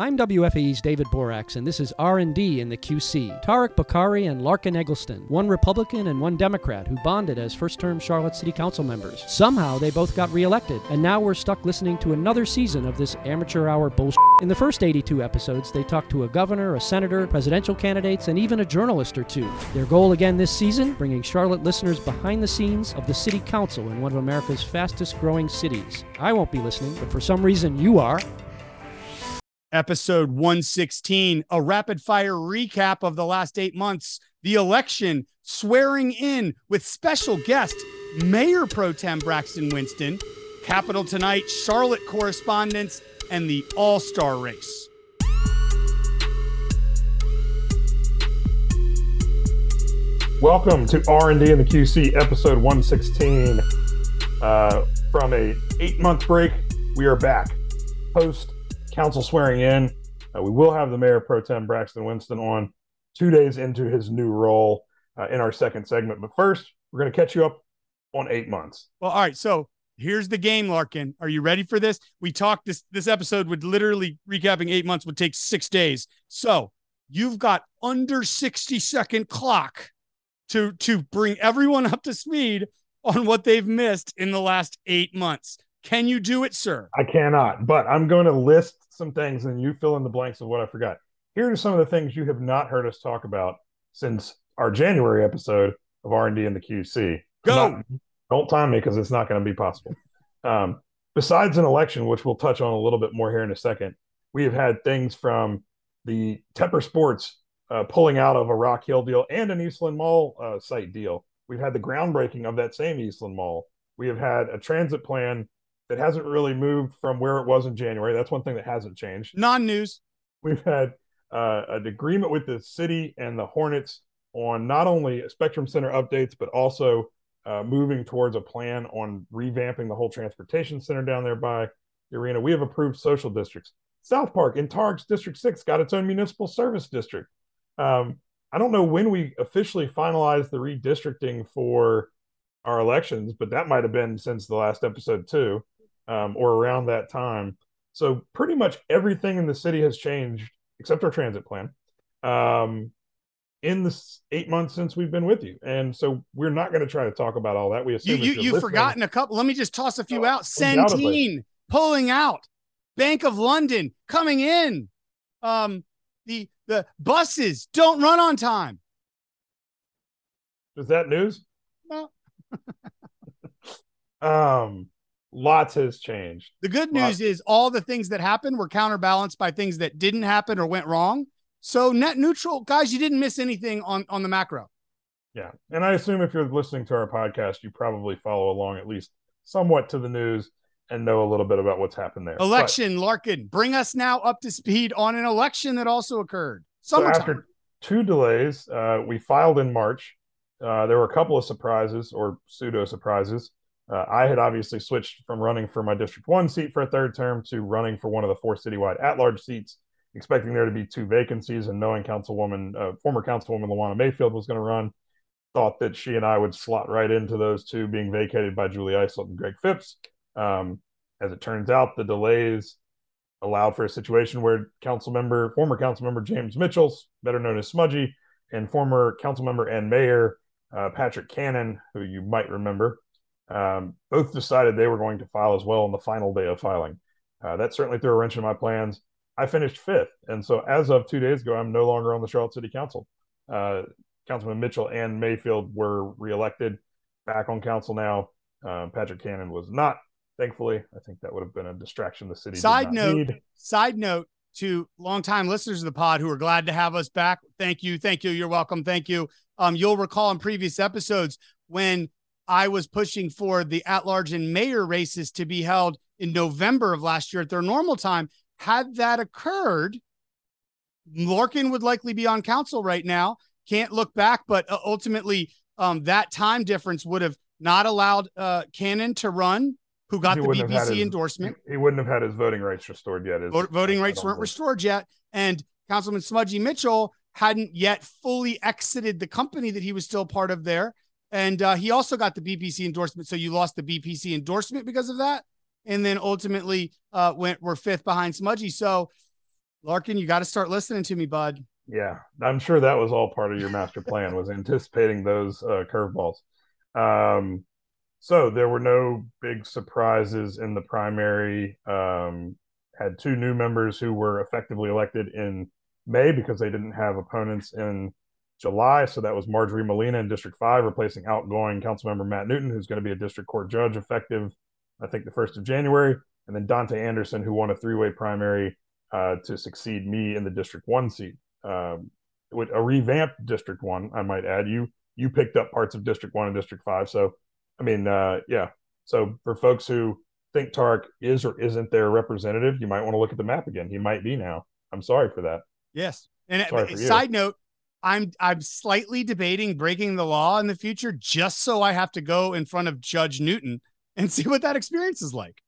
I'm WFAE's David Boraks, and this is R&D in the QC. Tariq Bokhari and Larkin Egleston, one Republican and one Democrat, who bonded as first-term Charlotte City Council members. Somehow they both got reelected, and now we're stuck listening to another season of this amateur hour bullshit. In the first 82 episodes, they talked to a governor, a senator, presidential candidates, and even a journalist or two. Their goal again this season, bringing Charlotte listeners behind the scenes of the city council in one of America's fastest-growing cities. I won't be listening, but for some reason you are episode 116, a rapid fire recap of the last eight months, the election, swearing in with special guest, Mayor Pro Tem Braxton Winston, Capital Tonight, Charlotte correspondence, and the All Star race. Welcome to R&D in the QC, episode 116. Uh, from a eight month break, we are back post council swearing in. Uh, we will have the mayor pro tem Braxton Winston on two days into his new role uh, in our second segment. But first, we're going to catch you up on eight months. Well, all right. So here's the game, Larkin. Are you ready for this? We talked this this episode would literally recapping eight months would take six days. So you've got under 60 second clock to to bring everyone up to speed on what they've missed in the last eight months. Can you do it, sir? I cannot, but I'm going to list some things and you fill in the blanks of what I forgot. Here are some of the things you have not heard us talk about since our January episode of R&D in the QC. Go. Not, don't time me because it's not going to be possible. Um, besides an election, which we'll touch on a little bit more here in a second, we have had things from the Tepper Sports uh, pulling out of a Rock Hill deal and an Eastland Mall uh, site deal. We've had the groundbreaking of that same Eastland Mall. We have had a transit plan that hasn't really moved from where it was in January. That's one thing that hasn't changed. Non news. We've had uh, an agreement with the city and the Hornets on not only Spectrum Center updates, but also uh, moving towards a plan on revamping the whole transportation center down there by the arena. We have approved social districts. South Park in Tariq's District 6 got its own municipal service district. Um, I don't know when we officially finalized the redistricting for our elections, but that might have been since the last episode too um, or around that time. So pretty much everything in the city has changed except our transit plan um, in the eight months since we've been with you. And so we're not going to try to talk about all that. We assume you, you, have forgotten a couple. Let me just toss a few oh, out. Centene pulling out, Bank of London coming in. Um, the the buses don't run on time. Is that news? No. um, lots has changed. The good news is all the things that happened were counterbalanced by things that didn't happen or went wrong. So net neutral, guys, you didn't miss anything on on the macro. Yeah, and I assume if you're listening to our podcast, you probably follow along at least somewhat to the news and know a little bit about what's happened there. Election, but, Larkin, bring us now up to speed on an election that also occurred. Summertime. So after two delays, uh, we filed in March. Uh, there were a couple of surprises or pseudo surprises. Uh, I had obviously switched from running for my District 1 seat for a third term to running for one of the four citywide at large seats, expecting there to be two vacancies and knowing Councilwoman, uh, former Councilwoman Lawana Mayfield was going to run. Thought that she and I would slot right into those two being vacated by Julie Eiselt and Greg Phipps. Um, as it turns out, the delays allowed for a situation where council member, former council member James Mitchells, better known as Smuggie, and former council member and mayor uh, Patrick Cannon, who you might remember, um, both decided they were going to file as well on the final day of filing. Uh, that certainly threw a wrench in my plans. I finished fifth, and so as of two days ago, I'm no longer on the Charlotte City Council. Uh, Councilman Mitchell and Mayfield were reelected, back on council now. Um, Patrick Cannon was not, thankfully. I think that would have been a distraction the city. Side note, need. side note to longtime listeners of the pod who are glad to have us back. Thank you, thank you. You're welcome. Thank you. Um, you'll recall in previous episodes when I was pushing for the at large and mayor races to be held in November of last year at their normal time. Had that occurred, Larkin would likely be on council right now. Can't look back, but uh, ultimately, um, that time difference would have not allowed uh, Cannon to run, who got he the BPC his, endorsement. He, wouldn't have had his voting rights restored yet. His, voting rights weren't restored yet. And Councilman Smuggie Mitchell hadn't yet fully exited the company that he was still part of there. And uh, he also got the BPC endorsement. So you lost the BPC endorsement because of that. And then ultimately uh, went were fifth behind Smuggie. So Larkin, you got to start listening to me, bud. Yeah, I'm sure that was all part of your master plan was anticipating those uh, curveballs. Um, so there were no big surprises in the primary. Um, had two new members who were effectively elected in May because they didn't have opponents in July. So that was Marjorie Molina in District 5, replacing outgoing Councilmember Matt Newton, who's going to be a district court judge effective, I think, the 1st of January. And then Dante Anderson, who won a three way primary uh, to succeed me in the District 1 seat. Um, with a revamped District 1, I might add. You you picked up parts of District 1 and District 5. So, I mean, uh, yeah. So for folks who think Tariq is or isn't their representative, you might want to look at the map again. He might be now. I'm sorry for that. Yes. And side note, I'm I'm slightly debating breaking the law in the future just so I have to go in front of Judge Newton and see what that experience is like.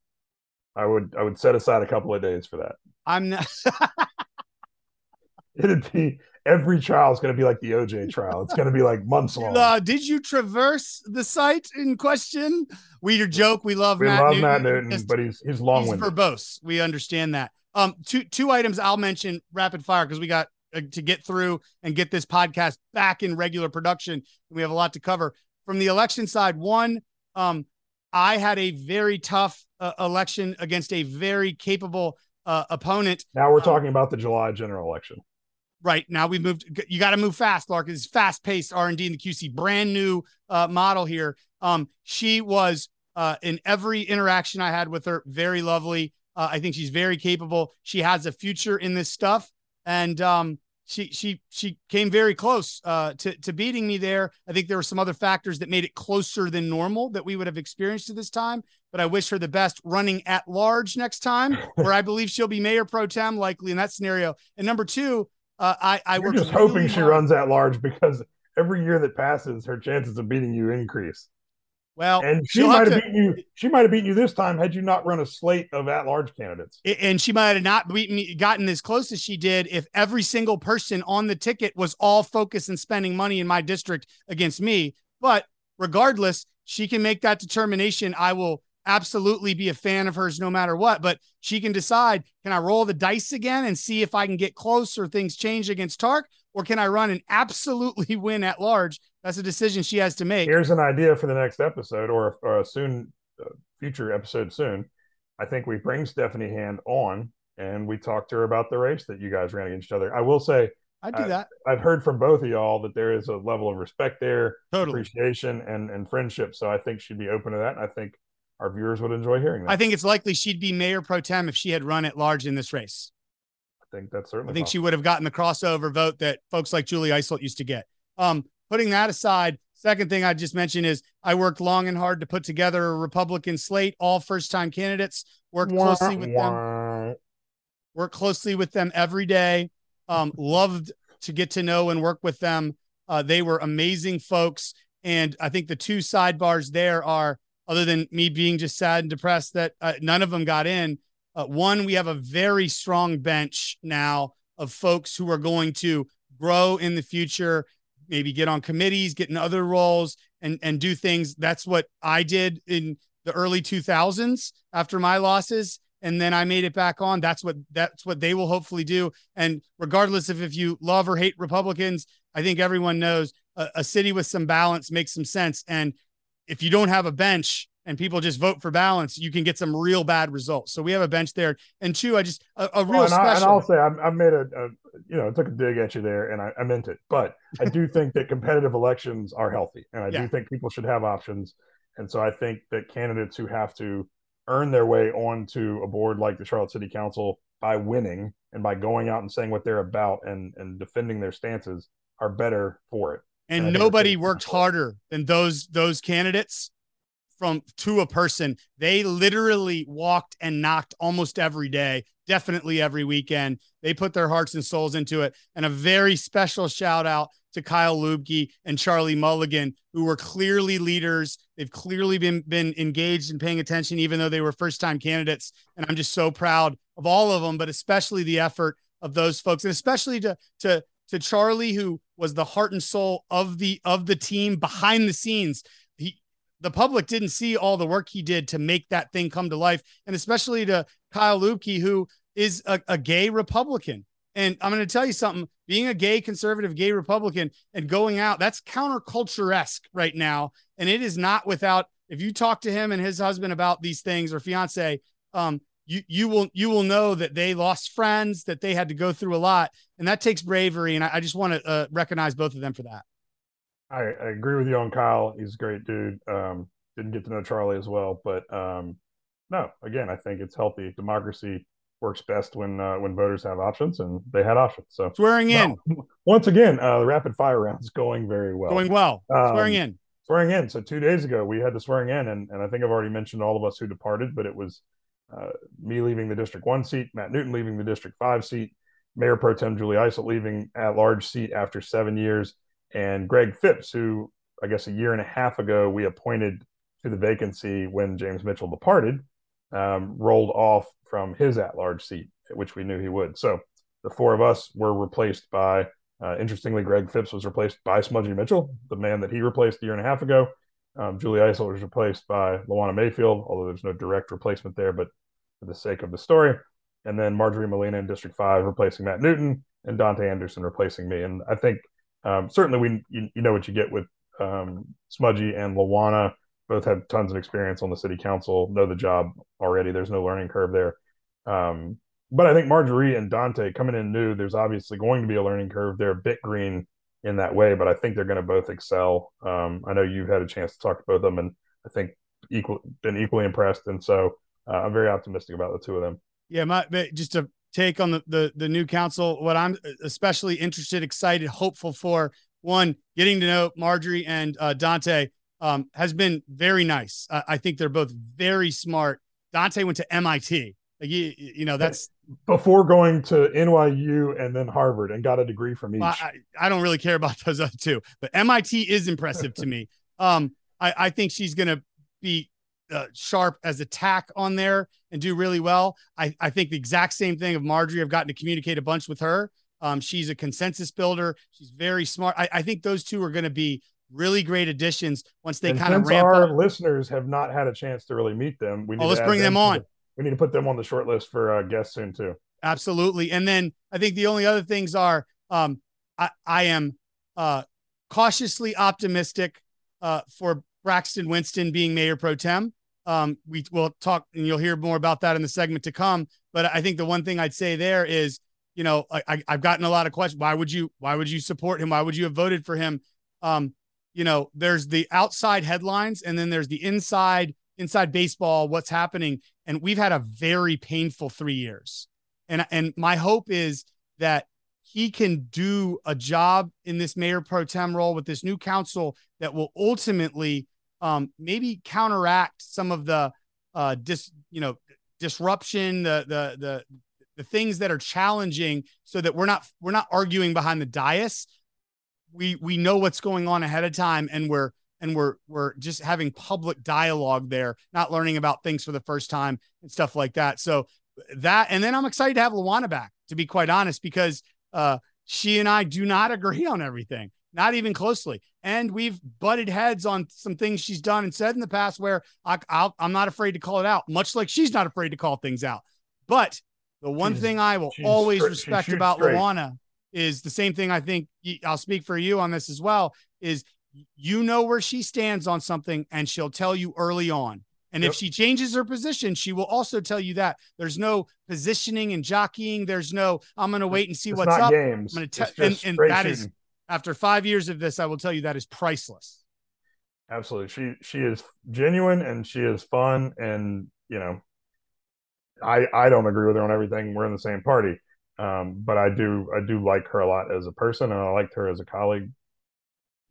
I would I would set aside a couple of days for that. I'm not It'd be every trial is going to be like the OJ trial. It's going to be like months long. Uh, did you traverse the site in question? We your joke. We love we Matt love Newton. Matt Newton, but he's he's long He's verbose. We understand that. Um, two two items I'll mention rapid fire because we got to get through and get this podcast back in regular production. We have a lot to cover from the election side. One, um, I had a very tough uh, election against a very capable uh, opponent. Now we're um, talking about the July general election. Right now we've moved. You got to move fast, Lark. It's fast paced R and D in the QC, brand new uh, model here. Um, she was uh, in every interaction I had with her, very lovely. Uh, I think she's very capable. She has a future in this stuff, and um, she she she came very close uh, to to beating me there. I think there were some other factors that made it closer than normal that we would have experienced at this time. But I wish her the best running at large next time, where I believe she'll be mayor pro tem likely in that scenario. And number two, uh, I I We're just hoping she runs at large because every year that passes, her chances of beating you increase. Well, and she might have beaten you. She might have beaten you this time had you not run a slate of at-large candidates. And she might have not beaten me, gotten as close as she did if every single person on the ticket was all focused and spending money in my district against me. But regardless, she can make that determination. I will absolutely be a fan of hers no matter what. But she can decide: can I roll the dice again and see if I can get close or things change against Tark, or can I run and absolutely win at large that's a decision she has to make. Here's an idea for the next episode or, or a soon uh, future episode soon. I think we bring Stephanie Hand on and we talk to her about the race that you guys ran against each other. I will say, I do that. I've heard from both of y'all that there is a level of respect there, totally. appreciation, and and friendship. So I think she'd be open to that. And I think our viewers would enjoy hearing that. I think it's likely she'd be mayor pro tem if she had run at large in this race. I think that's certainly. I think possible. she would have gotten the crossover vote that folks like Julie Eiselt used to get. Um, putting that aside, second thing I just mentioned is I worked long and hard to put together a Republican slate, all first time candidates, work closely with them, work closely with them every day. Um, loved to get to know and work with them. Uh, they were amazing folks. And I think the two sidebars there are, other than me being just sad and depressed that uh, none of them got in, uh, one, we have a very strong bench now of folks who are going to grow in the future maybe get on committees, get in other roles and and do things. That's what I did in the early 2000s after my losses and then I made it back on. That's what that's what they will hopefully do. And regardless of if you love or hate Republicans, I think everyone knows a, a city with some balance makes some sense. And if you don't have a bench, and people just vote for balance, you can get some real bad results. So we have a bench there. And two, I just a, a real well, and special. I, and I'll say I, I made a, a, you know I took a dig at you there, and I, I meant it. But I do think that competitive elections are healthy, and I yeah. do think people should have options. And so I think that candidates who have to earn their way onto a board like the Charlotte City Council by winning and by going out and saying what they're about and and defending their stances are better for it. And, and nobody worked harder than those those candidates from to a person. They literally walked and knocked almost every day, definitely every weekend. They put their hearts and souls into it. And a very special shout out to Kyle Luebke and Charlie Mulligan, who were clearly leaders. They've clearly been been engaged and paying attention, even though they were first time candidates. And I'm just so proud of all of them, but especially the effort of those folks, and especially to to to Charlie, who was the heart and soul of the of the team behind the scenes the public didn't see all the work he did to make that thing come to life, and especially to Kyle Luebke, who is a, a gay Republican. And I'm going to tell you something being a gay conservative, gay Republican, and going out, that's counterculture esque right now. And it is not without, if you talk to him and his husband about these things or fiance, um, you, you will you will know that they lost friends that they had to go through a lot and that takes bravery and i, I just want to uh, recognize both of them for that I, I, agree with you on kyle he's a great dude um, didn't get to know charlie as well but um, no again i think it's healthy democracy works best when uh, when voters have options, and they had options. So swearing in once again, uh, the rapid fire round is going very well. Going well. Um, swearing in. Swearing in. So two days ago, we had the swearing in, and, and I think I've already mentioned all of us who departed, but it was uh, me leaving the District One seat, Matt Newton leaving the District Five seat, Mayor Pro Tem Julie Eiselt leaving at large seat after seven years, and Greg Phipps, who I guess a year and a half ago we appointed to the vacancy when James Mitchell departed, um, rolled off from his at large seat, which we knew he would. So the four of us were replaced by, uh, interestingly, Greg Phipps was replaced by Smuggie Mitchell, the man that he replaced a year and a half ago. Um, Julie Eiselt was replaced by Lawana Mayfield, although there's no direct replacement there, but for the sake of the story. And then Marjorie Molina in District 5 replacing Matt Newton and Dante Anderson replacing me. And I think um, certainly we you, you, know what you get with um, Smuggie and Lawana both have tons of experience on the city council, know the job already. There's no learning curve there. Um, but I think Marjorie and Dante coming in new, there's obviously going to be a learning curve. They're a bit green in that way, but I think they're going to both excel. Um, I know you've had a chance to talk to both of them, and I think equal been equally impressed. And so uh, I'm very optimistic about the two of them. Yeah, my just to take on the, the the new council, what I'm especially interested, excited, hopeful for one, getting to know Marjorie and uh, Dante um, has been very nice. Uh, I think they're both very smart. Dante went to MIT. Like you, you know, that's before going to NYU and then Harvard and got a degree from each. I, I don't really care about those other two, but MIT is impressive to me. Um, I, I think she's going to be uh, sharp as a tack on there and do really well. I, I think the exact same thing of Marjorie. I've gotten to communicate a bunch with her. Um, she's a consensus builder. She's very smart. I, I think those two are going to be really great additions once they kind of ramp our up. listeners have not had a chance to really meet them. We need oh, let's bring them, them on. The, we need to put them on the short list for uh, guests soon too. Absolutely. And then I think the only other things are um, I, I am uh, cautiously optimistic uh, for Braxton Winston being mayor pro tem. Um, we will talk and you'll hear more about that in the segment to come. But I think the one thing I'd say there is, you know, I, I've gotten a lot of questions. Why would you, why would you support him? Why would you have voted for him? Um, you know, there's the outside headlines and then there's the inside, inside baseball, what's happening. And we've had a very painful three years. And, and my hope is that he can do a job in this mayor pro tem role with this new council that will ultimately um, maybe counteract some of the uh, dis, you know, disruption, the, the, the, the things that are challenging so that we're not, we're not arguing behind the dais, we we know what's going on ahead of time and we're and we're we're just having public dialogue there not learning about things for the first time and stuff like that. So that and then i'm excited to have Lawana back to be quite honest because uh she and i do not agree on everything not even closely and we've butted heads on some things she's done and said in the past where I, am not afraid to call it out much like she's not afraid to call things out but the one she's, thing i will always respect about straight. Lawana is the same thing I think I'll speak for you on this as well is you know where she stands on something and she'll tell you early on. And yep. if she changes her position, she will also tell you that there's no positioning and jockeying. There's no, I'm going to wait and see it's what's up. Games. I'm going to tell, and, and that is after five years of this, I will tell you that is priceless. Absolutely. She, she is genuine and she is fun. And, you know, I, I don't agree with her on everything. We're in the same party. Um, but I do I do like her a lot as a person, and I liked her as a colleague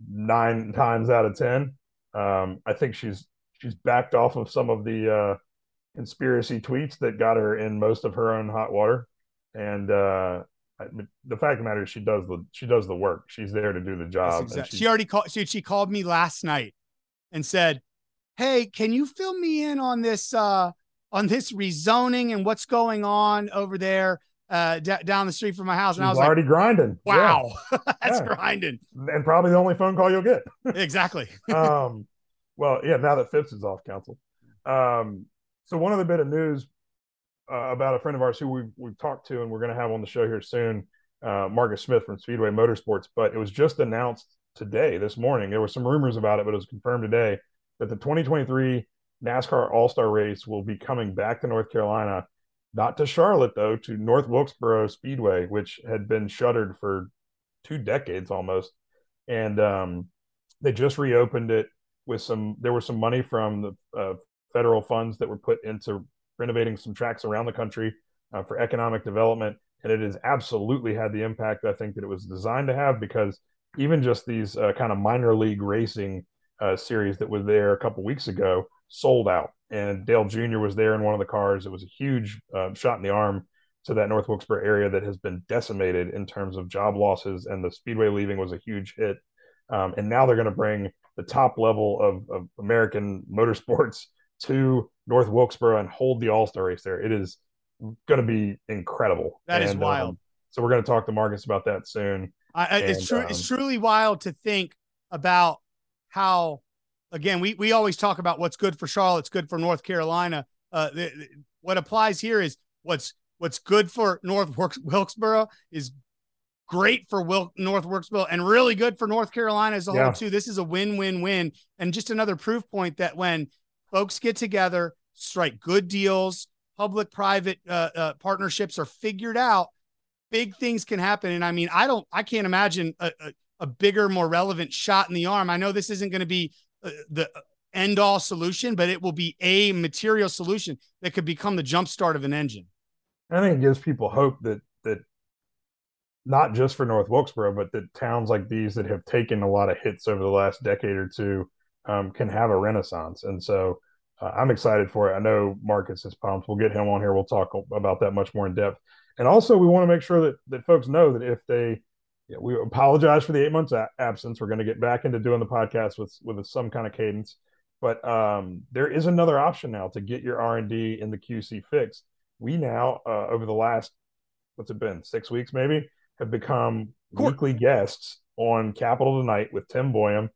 nine times out of ten. Um, I think she's she's backed off of some of the uh, conspiracy tweets that got her in most of her own hot water, and uh, the fact of the matter is she does the she does the work. She's there to do the job. Exactly. She already called. She, she called me last night and said, "Hey, can you fill me in on this uh, on this rezoning and what's going on over there?" uh, d- down the street from my house, and I was already like, grinding. Wow, yeah. that's yeah. grinding, and probably the only phone call you'll get. exactly. um, well, yeah. Now that Phipps is off council, um, so one other bit of news uh, about a friend of ours who we've, we've talked to and we're going to have on the show here soon, uh, Marcus Smith from Speedway Motorsports. But it was just announced today, this morning. There were some rumors about it, but it was confirmed today that the 2023 NASCAR All Star Race will be coming back to North Carolina, not to Charlotte though, to North Wilkesboro Speedway, which had been shuttered for two decades almost, and um, they just reopened it with some. There was some money from the uh, federal funds that were put into renovating some tracks around the country uh, for economic development, and it has absolutely had the impact I think that it was designed to have because even just these uh, kind of minor league racing uh, series that was there a couple weeks ago sold out. And Dale Jr. was there in one of the cars. It was a huge uh, shot in the arm to that North Wilkesboro area that has been decimated in terms of job losses. And the Speedway leaving was a huge hit. Um, and now they're going to bring the top level of, of American motorsports to North Wilkesboro and hold the All Star race there. It is going to be incredible. That and, is wild. Um, so we're going to talk to Marcus about that soon. I, it's true. Um, it's truly wild to think about how. Again, we we always talk about what's good for Charlotte, it's good for North Carolina. Uh, the, the, what applies here is what's what's good for North Wilkesboro is great for Wil- North Wilkesboro and really good for North Carolina as a yeah. whole too. This is a win-win-win, and just another proof point that when folks get together, strike good deals, public-private uh, uh, partnerships are figured out big things can happen. And I mean, I don't, I can't imagine a, a, a bigger, more relevant shot in the arm. I know this isn't going to be uh, the end all solution, but it will be a material solution that could become the jump start of an engine. I think it gives people hope that that not just for North Wilkesboro, but that towns like these that have taken a lot of hits over the last decade or two um, can have a renaissance. And so uh, I'm excited for it. I know Marcus is pumped. We'll get him on here. We'll talk about that much more in depth. And also, we want to make sure that that folks know that if they, you know, we apologize for the eight months absence. We're going to get back into doing the podcast with with some kind of cadence. But um, there is another option now to get your R and D in the QC fixed. We now, uh, over the last what's it been six weeks maybe, have become weekly guests on Capital Tonight with Tim Boyum,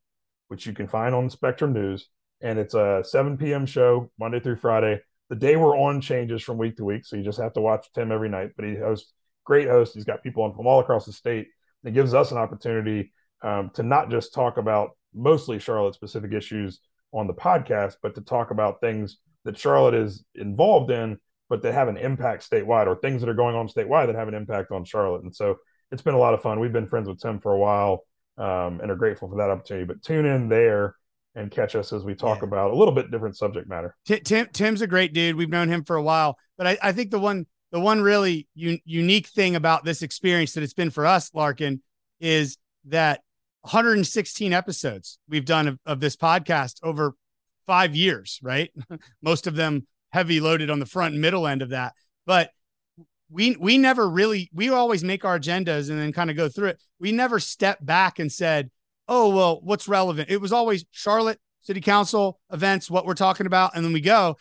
which you can find on Spectrum News, and it's a 7 p.m. show Monday through Friday the day we're on changes from week to week, so you just have to watch Tim every night. But he hosts great host. He's got people on from all across the state. It gives us an opportunity um, to not just talk about mostly Charlotte specific issues on the podcast, but to talk about things that Charlotte is involved in, but that have an impact statewide, or things that are going on statewide that have an impact on Charlotte. And so it's been a lot of fun. We've been friends with Tim for a while um, and are grateful for that opportunity. But tune in there and catch us as we talk yeah. about a little bit different subject matter. Tim Tim's a great dude. We've known him for a while, but I, I think the one the one really un- unique thing about this experience that it's been for us, Larkin, is that 116 episodes we've done of, of this podcast over five years, right? Most of them heavy loaded on the front and middle end of that, but we we never really we always make our agendas and then kind of go through it. We never step back and said, oh, well, what's relevant? It was always Charlotte City Council events, what we're talking about. And then we go.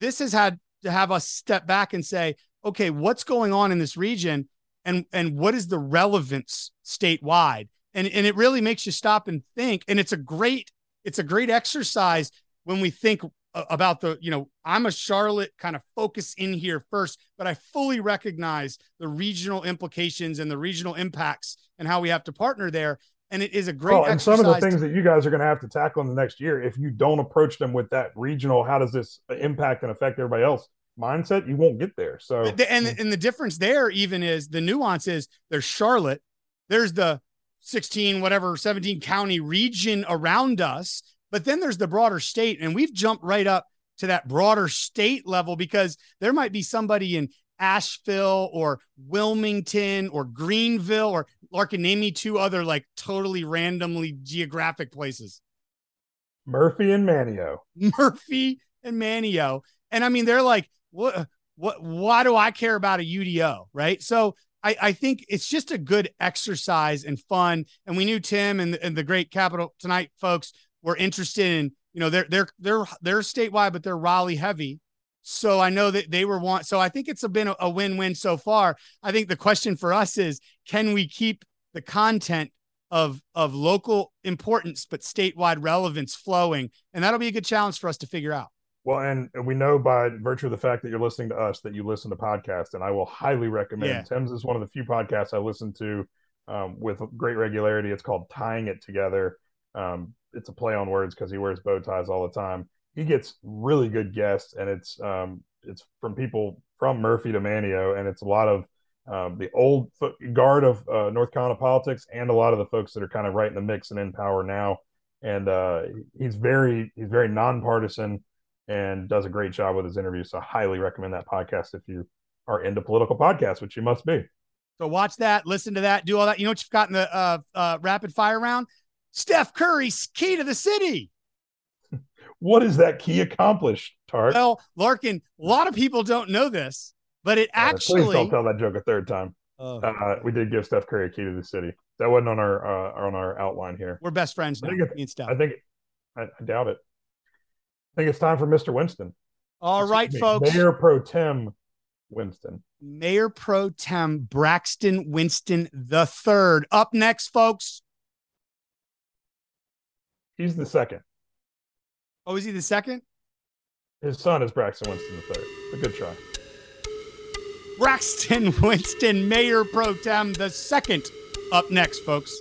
This has had to have us step back and say, okay, what's going on in this region? And, and what is the relevance statewide? And, and it really makes you stop and think. And it's a great, it's a great exercise when we think about the, you know, I'm a Charlotte kind of focus in here first, but I fully recognize the regional implications and the regional impacts and how we have to partner there and it is a great. Oh, and some of the things to- that you guys are going to have to tackle in the next year, if you don't approach them with that regional, how does this impact and affect everybody else? Mindset, you won't get there. So, and and the difference there even is the nuance is there's Charlotte, there's the 16 whatever 17 county region around us, but then there's the broader state, and we've jumped right up to that broader state level because there might be somebody in Asheville or Wilmington or Greenville or Larkin, name me two other like totally randomly geographic places. Murphy and Manteo. Murphy and Manteo. And I mean, they're like, what what why do I care about a UDO? Right. So I, I think it's just a good exercise and fun. And we knew Tim and, and the great capital tonight folks were interested in, you know, they're they're they're they're statewide, but they're Raleigh heavy. So I know that they were want. So I think it's been a, a win-win so far. I think the question for us is, can we keep the content of of local importance but statewide relevance flowing? And that'll be a good challenge for us to figure out. Well, and we know by virtue of the fact that you're listening to us that you listen to podcasts, and I will highly recommend. Yeah. Tim's is one of the few podcasts I listen to um, with great regularity. It's called Tying It Together. Um, it's a play on words because he wears bow ties all the time. He gets really good guests, and it's um, it's from people from Murphy to Manteo, and it's a lot of um, the old guard of uh, North Carolina politics and a lot of the folks that are kind of right in the mix and in power now. And uh, he's very he's very nonpartisan and does a great job with his interviews. So I highly recommend that podcast if you are into political podcasts, which you must be. So watch that, listen to that, do all that. You know what you've got in the uh, uh, rapid fire round? Steph Curry's key to the city. what is that key accomplished, Tart? Well, Larkin, a lot of people don't know this, but it Uh, actually. please don't tell that joke a third time. Oh, Uh, we did give Steph Curry a key to the city. That wasn't on our uh, on our outline here. we're best friends I now. think it's- Steph. I think I, I doubt it. I think it's time for Mr. Winston. All right, folks. Mayor Pro Tem Winston. Mayor Pro Tem Braxton Winston the third. Up next, folks. He's the second. Oh, is he the second? His son is Braxton Winston the third. A good try. Braxton Winston, Mayor Pro Tem the second. Up next, folks.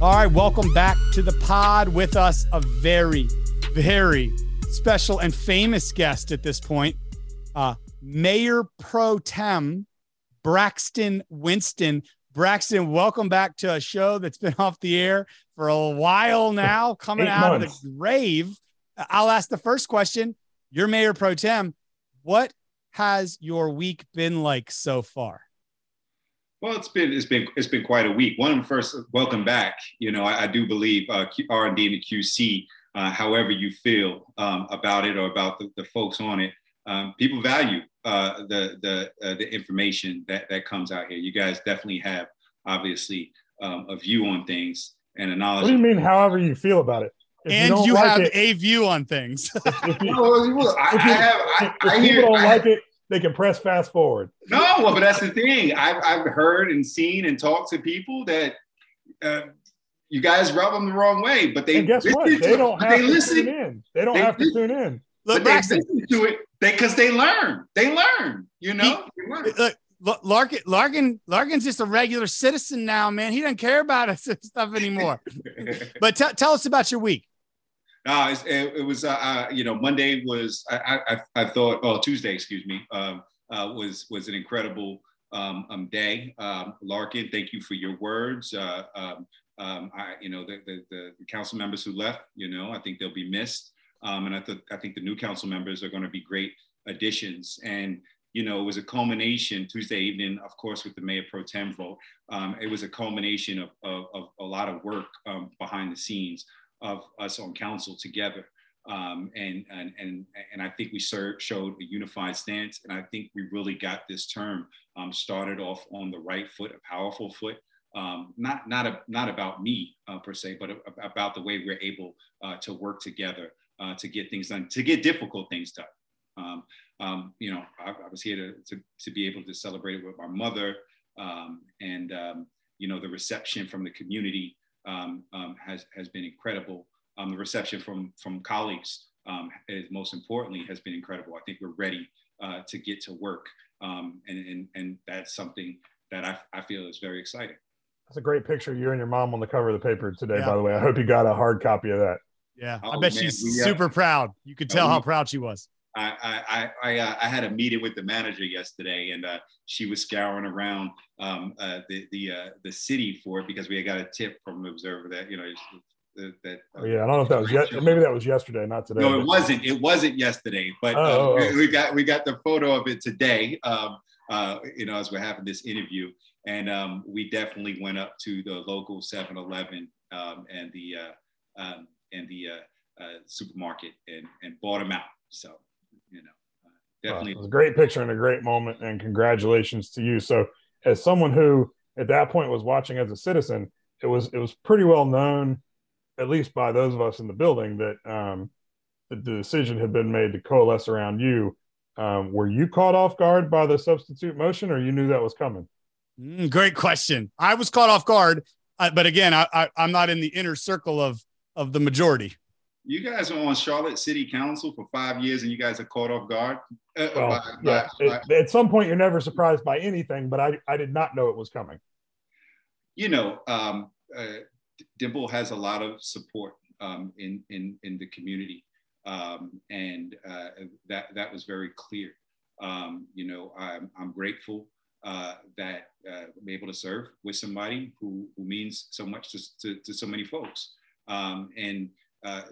All right, welcome back to the pod with us. A very, very special and famous guest at this point, uh, Mayor Pro Tem Braxton Winston. Braxton, welcome back to a show that's been off the air for a while now, coming Eight out months. of the grave. I'll ask the first question. You're Mayor Pro Tem. What has your week been like so far? Well, it's been it's been it's been quite a week. One first, welcome back. You know, I, I do believe uh, Q- R and D and the QC. Uh, however you feel um, about it or about the, the folks on it, um, people value uh, the the uh, the information that that comes out here. You guys definitely have obviously um, a view on things and a knowledge. What do you mean, however you feel about it? If and don't you, like have it, a view on things. if, you, Well, I, if you- I have I, if I people hear don't I- like it, they can press fast forward. No, well, but that's the thing. I've, I've heard and seen and talked to people that uh, you guys rub them the wrong way, but they And guess what? listen to They it. don't have they to listen, tune in. They don't have to tune in. Look, but they Braxton, listen to it because they learn. They learn. You know. They learn. look, Larkin, Larkin, Larkin's just a regular citizen now, man. He doesn't care about us and stuff anymore. But t- tell us about your week. It's, it, it was uh, uh, you know Monday was I I, I thought oh Tuesday excuse me um, uh, was was an incredible um, um, day. Um, Larkin, thank you for your words. Uh, um, um, I you know the the the council members who left, you know I think they'll be missed, um, and I thought I think the new council members are going to be great additions. And you know it was a culmination Tuesday evening, of course, with the mayor pro tem vote. Um, it was a culmination of, of, of a lot of work um, behind the scenes of us on council together. Um, and, and, and, and I think we served, showed a unified stance. And I think we really got this term um, started off on the right foot, a powerful foot. Um, not, not, a, not about me uh, per se, but a- about the way we're able uh, to work together uh, to get things done, to get difficult things done. Um, um, you know, I, I was here to, to, to be able to celebrate it with my mother. Um, and, um, you know, the reception from the community um, um, has, has been incredible. Um, the reception from, from colleagues, um, is, most importantly, has been incredible. I think we're ready uh, to get to work. Um, and, and, and that's something that I, I feel is very exciting. That's a great picture you and your mom on the cover of the paper today, Yeah. by the way. I hope you got a hard copy of that. Yeah, I Oh, bet man, she's we, uh, super proud. You could oh, tell how proud she was. I I I I, uh, I had a meeting with the manager yesterday, and uh, she was scouring around um, uh, the the uh, the city for it because we had got a tip from the observer that you know that. that Oh, yeah, I don't know if that was yet. Maybe that was yesterday, not today. No, it wasn't. It wasn't yesterday, but Oh, uh, oh, oh. we- we got we got the photo of it today. Um, uh, you know, as we're having this interview, and um, we definitely went up to the local 7-Eleven um, and the uh, um, and the uh, uh, supermarket and and bought them out. So, you know, uh, Well, definitely. it was a great picture and a great moment, and congratulations to you. So, as someone who at that point was watching as a citizen, it was it was pretty well known, at least by those of us in the building, that um, that the decision had been made to coalesce around you. Um, were you caught off guard by the substitute motion, or you knew that was coming? Mm, great question. I was caught off guard, uh, but again, I, I, I'm not in the inner circle of of the majority. You guys are on Charlotte City Council for five years, and you guys are caught off guard. Uh, Well, by- yeah, by- it- at some point, you're never surprised by anything, but I, I did not know it was coming. you know, um, uh, Dimple has a lot of support um, in, in, in the community. Um, and uh, that, that was very clear. Um, you know, I'm, I'm grateful uh, that uh, I'm able to serve with somebody who, who means so much to, to, to so many folks. Um, and uh,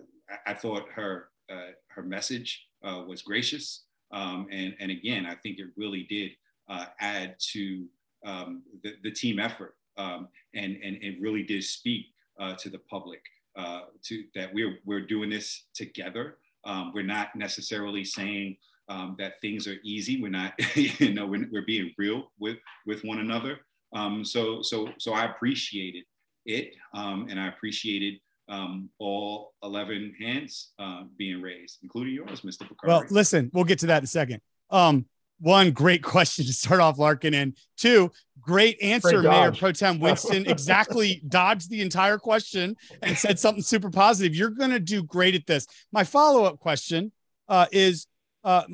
I, thought her, uh, her message uh, was gracious. Um, and, and again, I think it really did uh, add to um, the, the team effort um, and, and it really did speak uh, to the public uh, to that we're we're doing this together. Um, we're not necessarily saying um, that things are easy. We're not, you know, we're, we're being real with with one another. So so so I appreciated it, and I appreciated um, all eleven hands uh, being raised, including yours, Mr. Bokhari. Well, listen, we'll get to that in a second. Um, one great question to start off, Larkin, and two great answer, Great Mayor dodge. Pro Tem Winston. exactly dodged the entire question and said something super positive. You're going to do great at this. My follow up question uh, is uh,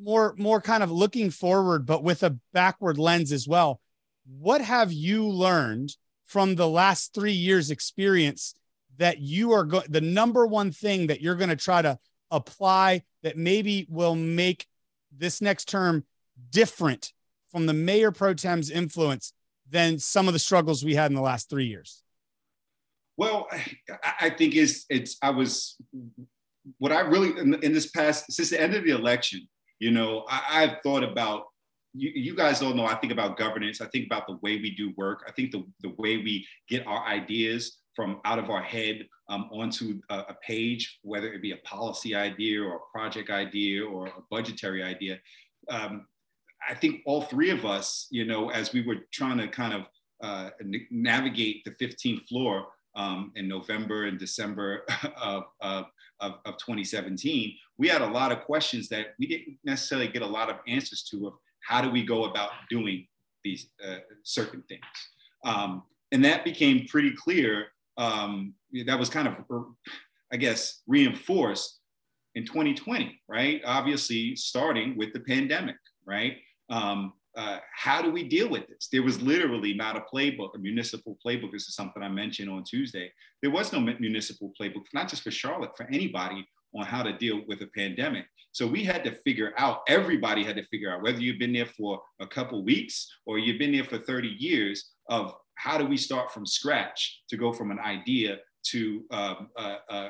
more more kind of looking forward, but with a backward lens as well. What have you learned from the last three years' experience that you are going? The number one thing that you're going to try to apply that maybe will make this next term different from the mayor pro tem's influence than some of the struggles we had in the last three years? Well, I, think it's it's I was what I really in, this past since the end of the election, you know, I, I've thought about you, you guys don't know. I think about governance. I think about the way we do work. I think the, the way we get our ideas from out of our head um, onto a, a page, whether it be a policy idea or a project idea or a budgetary idea. Um, I think all three of us, you know, as we were trying to kind of uh, navigate the 15th floor um, in November and December of, of, of, of 2017, we had a lot of questions that we didn't necessarily get a lot of answers to of how do we go about doing these uh, certain things. Um, and that became pretty clear. Um, that was kind of, I guess, reinforced in 2020, right? Obviously, starting with the pandemic, right? Um, uh, how do we deal with this? There was literally not a playbook, a municipal playbook. This is something I mentioned on Tuesday. There was no municipal playbook, not just for Charlotte, for anybody on how to deal with a pandemic. So we had to figure out, everybody had to figure out whether you've been there for a couple weeks or you've been there for 30 years of how do we start from scratch to go from an idea to um, uh, uh,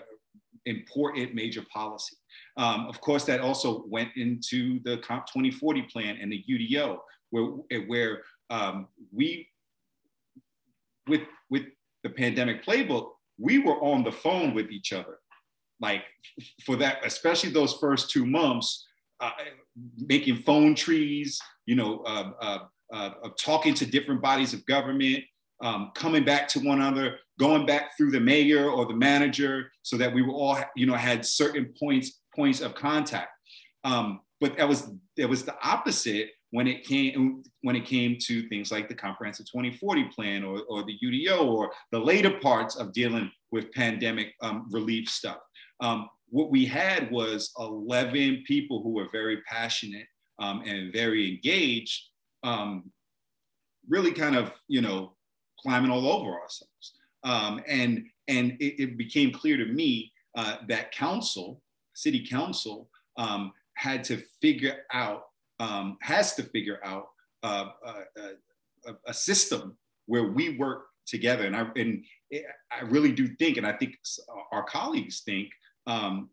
important major policy. Um, of course, that also went into the Comp 2040 plan and the UDO, where, where um, we, with, with the pandemic playbook, we were on the phone with each other. Like for that, especially those first two months, uh, making phone trees, you know, uh, uh, uh, talking to different bodies of government, um, coming back to one another, going back through the mayor or the manager, so that we were all, you know, had certain points points of contact. Um, but that was that was the opposite when it came when it came to things like the comprehensive 2040 plan or, or the UDO or the later parts of dealing with pandemic um, relief stuff. Um, what we had was 11 people who were very passionate um, and very engaged, um, really kind of, you know, climbing all over ourselves. Um, and and it, it, became clear to me uh, that council, city council, um, had to figure out, um, has to figure out uh, uh, a, a, system where we work together. And I, and I really do think, and I think our colleagues think, um,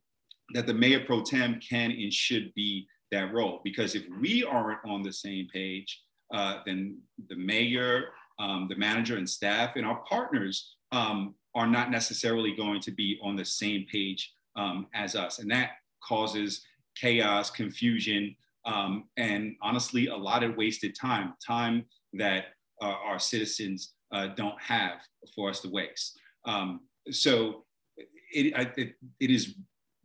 that the mayor pro tem can and should be that role. Because if we aren't on the same page, uh, then the mayor, um, the manager and staff and our partners um, are not necessarily going to be on the same page um, as us. And that causes chaos, confusion, um, and honestly, a lot of wasted time, time that uh, our citizens uh, don't have for us to waste. Um, so it, it, it is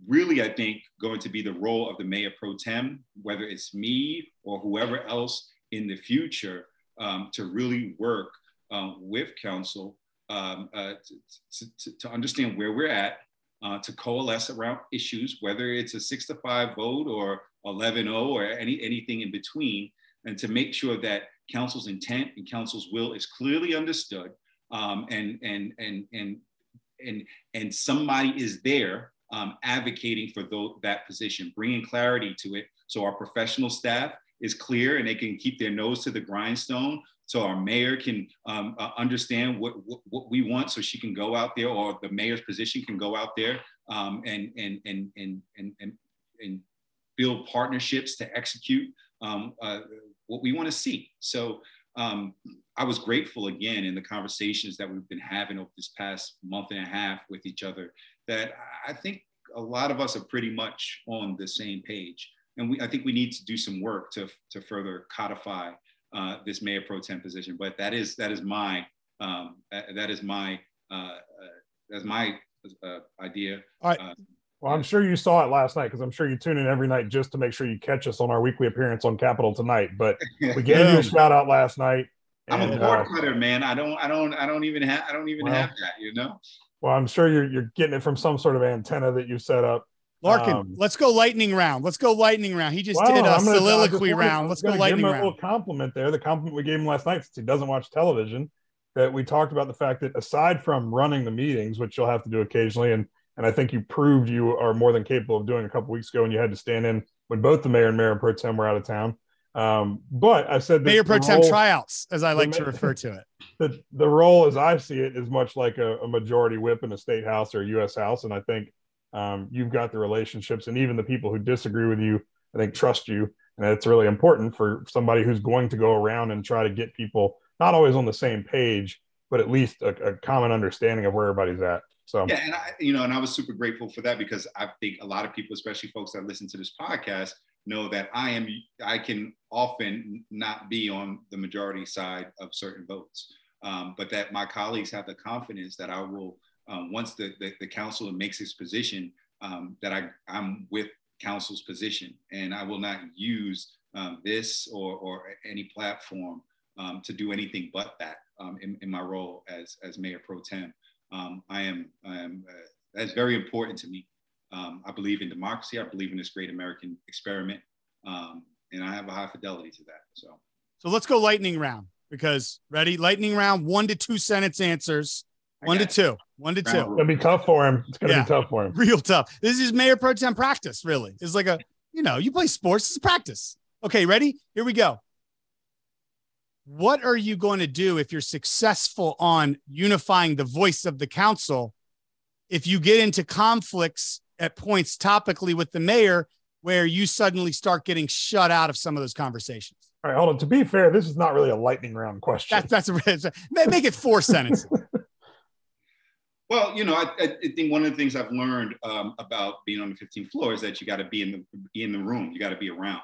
really, I think, going to be the role of the mayor pro tem, whether it's me or whoever else in the future, um, to really work um, with council um, uh, to, to, to, understand where we're at, uh, to coalesce around issues, whether it's a six to five vote or 11-0 or any, anything in between, and to make sure that council's intent and council's will is clearly understood um, and, and, and, and, and, and somebody is there um, advocating for those, that position, bringing clarity to it so our professional staff is clear and they can keep their nose to the grindstone so our mayor can um, uh, understand what, what, what, we want so she can go out there or the mayor's position can go out there um, and, and, and, and, and, and, and, build partnerships to execute um, uh, what we want to see. So um, I was grateful again in the conversations that we've been having over this past month and a half with each other that I think a lot of us are pretty much on the same page. And we, I think we need to do some work to, to further codify uh, this mayor pro tem position. But that is that is my um, that is my uh, uh, that's my uh, idea. All right. Uh, well, I'm sure you saw it last night because I'm sure you tune in every night just to make sure you catch us on our weekly appearance on Capital tonight. But we gave you a shout out last night. And, I'm a board uh, cutter, man. I don't, I don't, I don't even have, I don't even well, have that, you know. Well, I'm sure you're you're getting it from some sort of antenna that you set up. Larkin, um, let's go lightning round. Let's go lightning round. He just well, did a gonna, soliloquy round. Let's go lightning give him round. A little compliment there. The compliment we gave him last night, since he doesn't watch television, that we talked about the fact that aside from running the meetings, which you'll have to do occasionally, and and I think you proved you are more than capable of doing a couple weeks ago when you had to stand in when both the mayor and mayor pro tem were out of town. Um, but I said mayor pro tem tryouts, as I like to refer to it. The the role, as I see it, is much like a, a majority whip in a state house or a U.S. House, and I think um, you've got the relationships, and even the people who disagree with you, I think, trust you, and it's really important for somebody who's going to go around and try to get people not always on the same page, but at least a, a common understanding of where everybody's at. So yeah, and I, you know, and I was super grateful for that because I think a lot of people, especially folks that listen to this podcast, know that I am I can often not be on the majority side of certain votes, um, but that my colleagues have the confidence that I will um, once the, the, the council makes his position um, that I I'm with council's position and I will not use um, this or or any platform um, to do anything but that um, in, in my role as as mayor pro tem. I am I am uh, that's very important to me. Um, I believe in democracy. I believe in this great American experiment, um, and I have a high fidelity to that. So, so let's go lightning round because ready lightning round one to two sentence answers. One to two. One to two. It's gonna be tough for him. It's gonna yeah. be tough for him. Real tough. This is mayor pro tem practice. Really, it's like a you know you play sports. It's practice. Okay, ready? Here we go. What are you going to do if you're successful on unifying the voice of the council? If you get into conflicts at points topically with the mayor where you suddenly start getting shut out of some of those conversations. All right, hold on. To be fair, this is not really a lightning round question. That's that's a, make it four sentences. Well, you know, I, I, think one of the things I've learned um, about being on the 15th floor is that you got to be in the be in the room. You got to be around.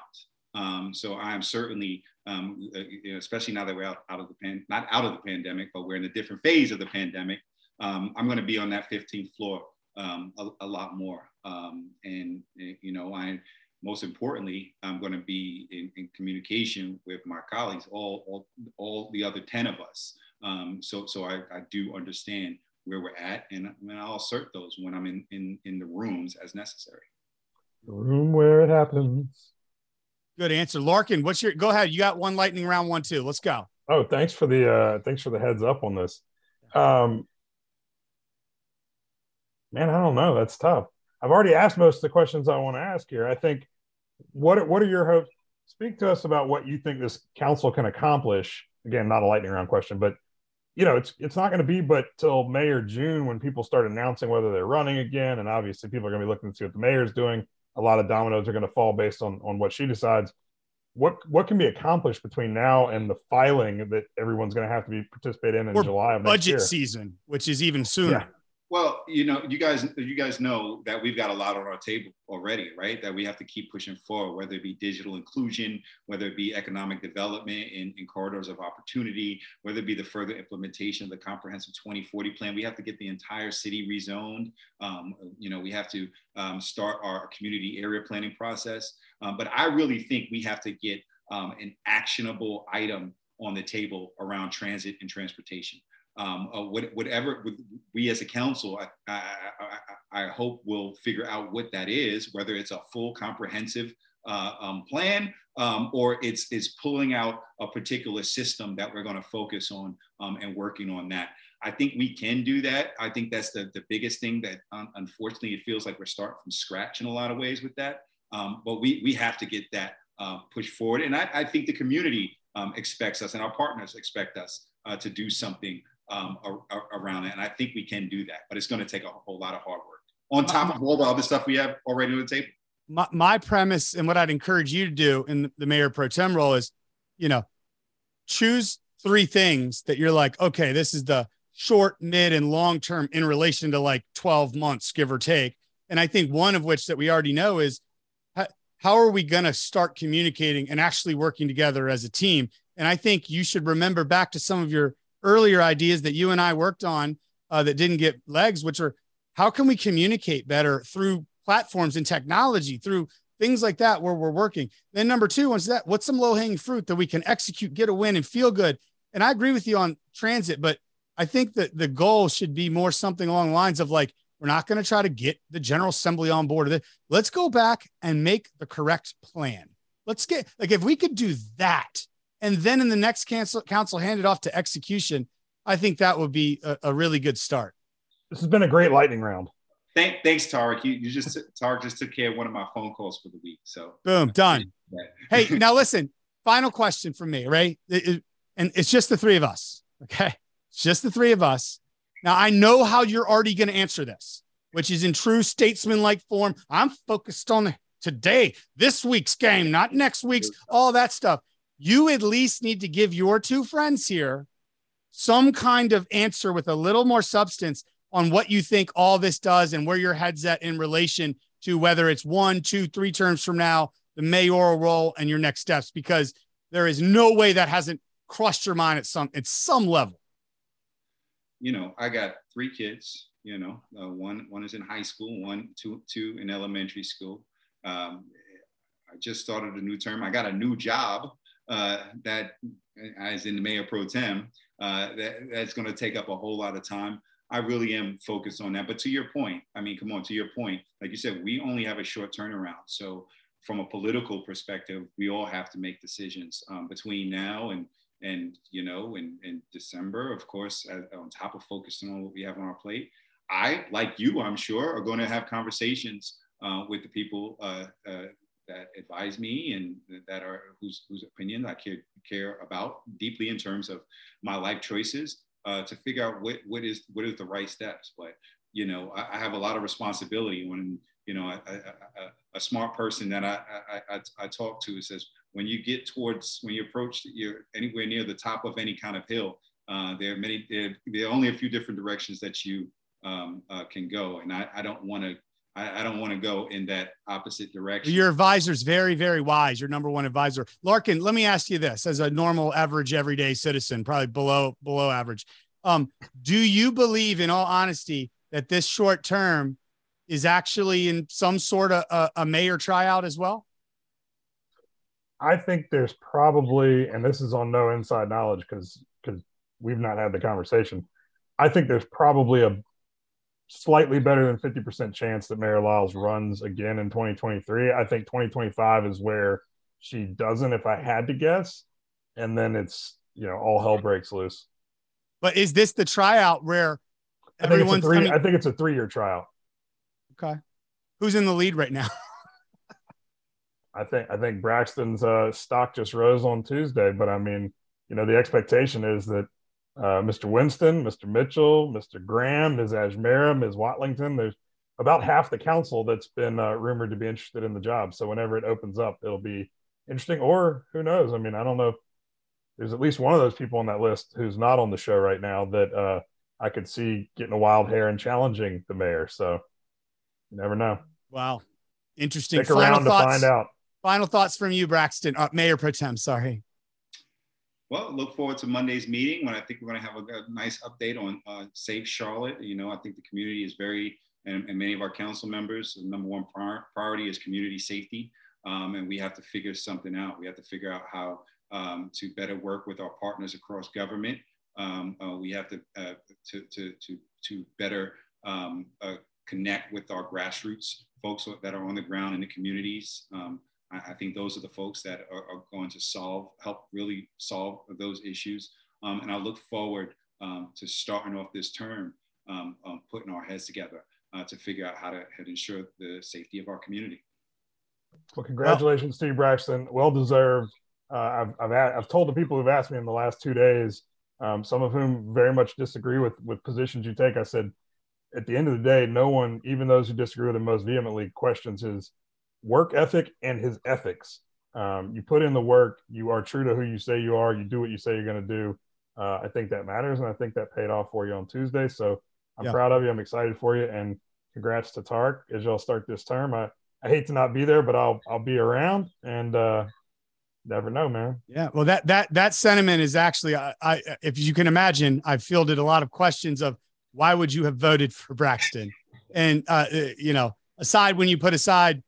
Um, so I am certainly, um, uh, especially now that we're out, out of the pan, not out of the pandemic, but we're in a different phase of the pandemic. Um, I'm going to be on that 15th floor um, a, a, lot more. Um, and, eh, you know, I, most importantly, I'm going to be in, in, communication with my colleagues, all, all, all the other 10 of us. So, so I, I, do understand where we're at and, and I'll assert those when I'm in, in, in the rooms as necessary. The room where it happens. Good answer. Larkin, what's your, go ahead. You got one lightning round one, too. Let's go. Oh, thanks for the, uh, thanks for the heads up on this. Um, man, I don't know. That's tough. I've already asked most of the questions I want to ask here. I think what what are your hopes? Speak to us about what you think this council can accomplish. Again, not a lightning round question, but you know, it's it's not going to be but till May or June when people start announcing whether they're running again, and obviously people are going to be looking to see what the mayor's doing. A lot of dominoes are going to fall based on on what she decides. What what can be accomplished between now and the filing that everyone's going to have to be participate in in or July of budget season, which is even sooner. Yeah. You know, you guys, you guys know that we've got a lot on our table already, right? That we have to keep pushing forward, whether it be digital inclusion, whether it be economic development in, in corridors of opportunity, whether it be the further implementation of the comprehensive 2040 plan. We have to get the entire city rezoned. Um, you know, we have to um, start our community area planning process. Um, but I really think we have to get um, an actionable item on the table around transit and transportation. Um, uh, what, whatever we as a council, I, I, I, I, hope will figure out what that is, whether it's a full comprehensive uh, um, plan um, or it's, it's pulling out a particular system that we're going to focus on um, and working on that. I think we can do that. I think that's the, the biggest thing that um, unfortunately it feels like we're starting from scratch in a lot of ways with that. Um, but we, we have to get that uh, pushed forward. And I, I think the community um, expects us and our partners expect us uh, to do something um, around it. And I think we can do that, but it's going to take a whole lot of hard work on top of all the other stuff we have already on the table. My, my premise and what I'd encourage you to do in the mayor pro tem role is, you know, choose three things that you're like, okay, this is the short, mid, and long term in relation to like 12 months, give or take. And I think one of which that we already know is how, how are we going to start communicating and actually working together as a team? And I think you should remember back to some of your earlier ideas that you and I worked on uh, that didn't get legs, which are how can we communicate better through platforms and technology, through things like that where we're working. Then number two is that what's some low hanging fruit that we can execute, get a win, and feel good. And I agree with you on transit, but I think that the goal should be more something along the lines of like, we're not going to try to get the General Assembly on board of it. Let's go back and make the correct plan. Let's get like if we could do that, and then in the next council, council hand it off to execution, I think that would be a, a really good start. This has been a great lightning round. Thank, thanks, Tariq. You, you just Tariq just took care of one of my phone calls for the week. So boom, done. hey, now listen. Final question from me, right? It, it, and it's just the three of us. Okay. It's just the three of us. Now, I know how you're already going to answer this, which is in true statesman like form. I'm focused on today, this week's game, not next week's, all that stuff. You at least need to give your two friends here some kind of answer with a little more substance on what you think all this does and where your head's at in relation to whether it's one, two, three terms from now, the mayoral role and your next steps, because there is no way that hasn't crossed your mind at some at some level you know, I got three kids. You know, uh, one one is in high school, one two two in elementary school. Um, I just started a new term. I got a new job uh, that, as in the mayor pro tem, uh, that, that's going to take up a whole lot of time. I really am focused on that. But to your point, I mean, come on, to your point, like you said, we only have a short turnaround. So from a political perspective, we all have to make decisions um, between now and and you know in, in december of course as, on top of focusing on what we have on our plate i like you i'm sure are going to have conversations uh, with the people uh, uh, that advise me and that are whose, whose opinion i care, care about deeply in terms of my life choices uh, to figure out what, what is what is the right steps. But you know I, I have a lot of responsibility when you know a smart person that I, I, I, talk to says when you get towards when you approach you're anywhere near the top of any kind of hill uh, there are many there, there, are only a few different directions that you um, uh, can go. And i, I don't want to I, I, don't want to go in that opposite direction. Your advisor's very very wise your number one advisor. Larkin let me ask you this as a normal average everyday citizen probably below below average. Um, do you believe in all honesty that this short term is actually in some sort of a, a mayor tryout as well? I think there's probably, and this is on no inside knowledge because because we've not had the conversation. I think there's probably a slightly better than 50% chance that Mayor Lyles runs again in 2023. I think 2025 is where she doesn't, if I had to guess. And then it's, you know, all hell breaks loose. But is this the tryout where everyone's I think it's a three, I, think it's a three year tryout. Okay. Who's in the lead right now? I think I think Braxton's uh, stock just rose on Tuesday, but I mean, you know, the expectation is that uh, Mr. Winston, Mr. Mitchell, Mr. Graham, Ms. Ajmera, Ms. Watlington, there's about half the council that's been uh, rumored to be interested in the job. So whenever it opens up, it'll be interesting. Or who knows? I mean, I don't know. There's at least one of those people on that list who's not on the show right now that uh, I could see getting a wild hair and challenging the mayor. So you never know. Wow. Interesting. Stick around to find out. Final thoughts from you, Braxton, uh, Mayor Pro Tem. Sorry. Well, look forward to Monday's meeting when I think we're going to have a, a nice update on uh, Safe Charlotte. You know, I think the community is very, and, and many of our council members, the number one prior, priority is community safety. Um, and we have to figure something out. We have to figure out how um, to better work with our partners across government. Um, uh, we have to, uh, to, to, to, to better um, uh, connect with our grassroots folks that are on the ground in the communities. Um, I, I, think those are the folks that are, are, going to solve, help really solve those issues. Um, and I look forward um, to starting off this term, putting our heads together uh, to figure out how to, how to ensure the safety of our community. Well, congratulations, Steve Braxton. Well deserved. Uh, I've, I've, I've told the people who've asked me in the last two days, um, some of whom very much disagree with, with positions you take. I said, at the end of the day, no one, even those who disagree with him most vehemently, questions his work ethic and his ethics. Um, you put in the work, you are true to who you say you are, you do what you say you're going to do. Uh, I think that matters, and I think that paid off for you on Tuesday. So I'm yeah. proud of you. I'm excited for you, and congrats to Tark as y'all start this term. I, I hate to not be there, but I'll I'll be around, and uh, never know, man. Yeah, well, that that that sentiment is actually, I, I if you can imagine, I've fielded a lot of questions of why would you have voted for Braxton, and uh, uh, you know, aside when you put aside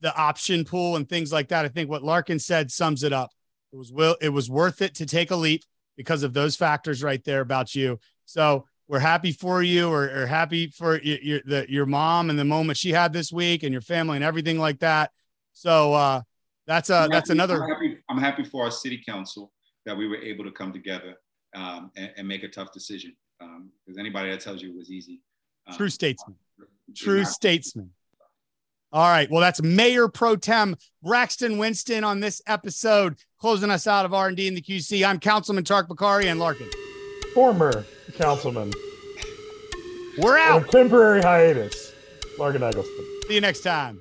the option pool and things like that, I think what Larkin said sums it up. It was will it was worth it to take a leap because of those factors right there about you. So we're happy for you or, or happy for your, your, the, your mom and the moment she had this week and your family and everything like that. So uh, that's a, I'm that's happy, another. I'm happy, I'm happy, for our city council that we were able to come together um, and, and, make a tough decision. Because um, anybody that tells you it was easy. Um, True statesman. True statesman. All right. Well, that's Mayor Pro Tem Braxton Winston on this episode, closing us out of R&D in the QC. I'm Councilman Tariq Bokhari and Larkin former councilman. We're out. temporary hiatus. Larkin Egleston. See you next time.